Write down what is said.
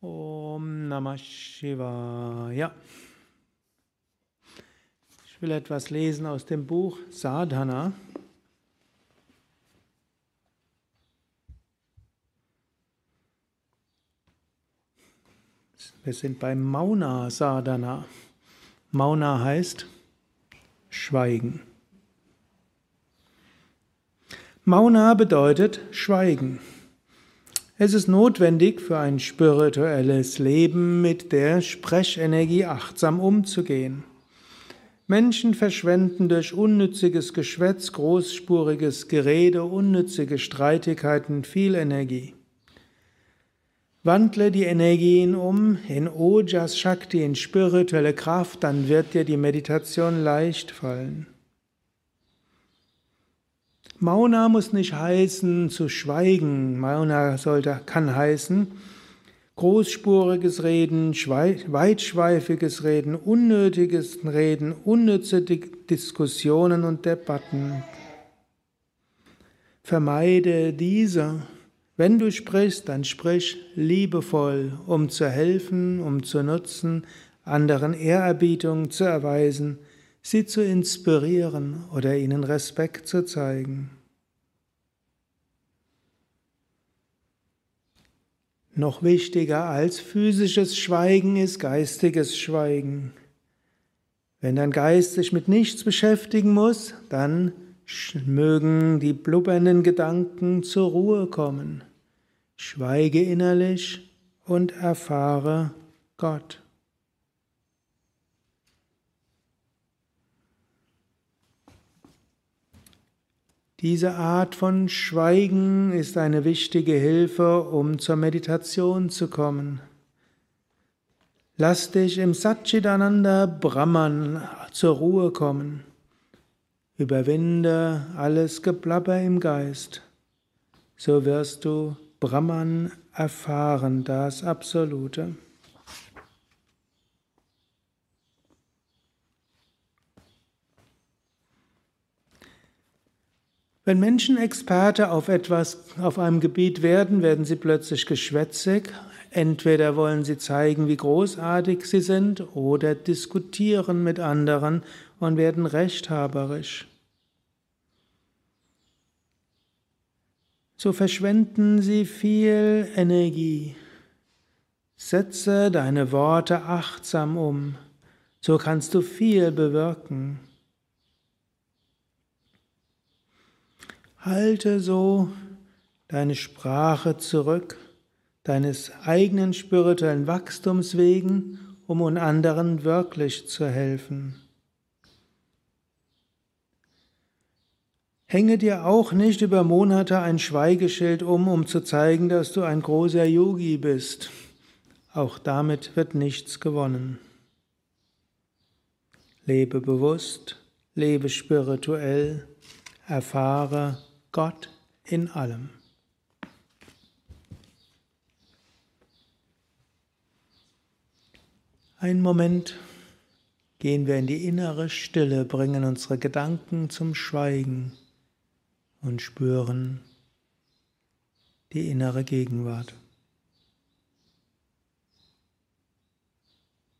Om Namah Shivaya. Ich will etwas lesen aus dem Buch Sadhana. Wir sind bei Mauna Sadhana. Mauna heißt Schweigen. Mauna bedeutet Schweigen. Es ist notwendig für ein spirituelles Leben mit der Sprechenergie achtsam umzugehen. Menschen verschwenden durch unnütziges Geschwätz, großspuriges Gerede, unnützige Streitigkeiten viel Energie. Wandle die Energien um in Ojas Shakti, in spirituelle Kraft, dann wird dir die Meditation leicht fallen. Mauna muss nicht heißen zu schweigen. Mauna sollte, kann heißen großspuriges Reden, weitschweifiges Reden, unnötiges Reden, unnütze Diskussionen und Debatten. Vermeide diese. Wenn du sprichst, dann sprich liebevoll, um zu helfen, um zu nutzen, anderen Ehrerbietung zu erweisen, sie zu inspirieren oder ihnen Respekt zu zeigen. Noch wichtiger als physisches Schweigen ist geistiges Schweigen. Wenn dein Geist sich mit nichts beschäftigen muss, dann mögen die blubbernden Gedanken zur Ruhe kommen. Schweige innerlich und erfahre Gott. Diese Art von Schweigen ist eine wichtige Hilfe, um zur Meditation zu kommen. Lass dich im Satchitananda Brahman zur Ruhe kommen. Überwinde alles Geblabber im Geist. So wirst du Brahman erfahren, das Absolute. Wenn Menschen Experte auf etwas, auf einem Gebiet werden, werden sie plötzlich geschwätzig. Entweder wollen sie zeigen, wie großartig sie sind, oder diskutieren mit anderen und werden rechthaberisch. So verschwenden sie viel Energie. Setze deine Worte achtsam um. So kannst du viel bewirken. Halte so deine Sprache zurück, deines eigenen spirituellen Wachstums wegen, um anderen wirklich zu helfen. Hänge dir auch nicht über Monate ein Schweigeschild um, um zu zeigen, dass du ein großer Yogi bist. Auch damit wird nichts gewonnen. Lebe bewusst, lebe spirituell, erfahre Gott in allem. Ein Moment gehen wir in die innere Stille, bringen unsere Gedanken zum Schweigen und spüren die innere Gegenwart.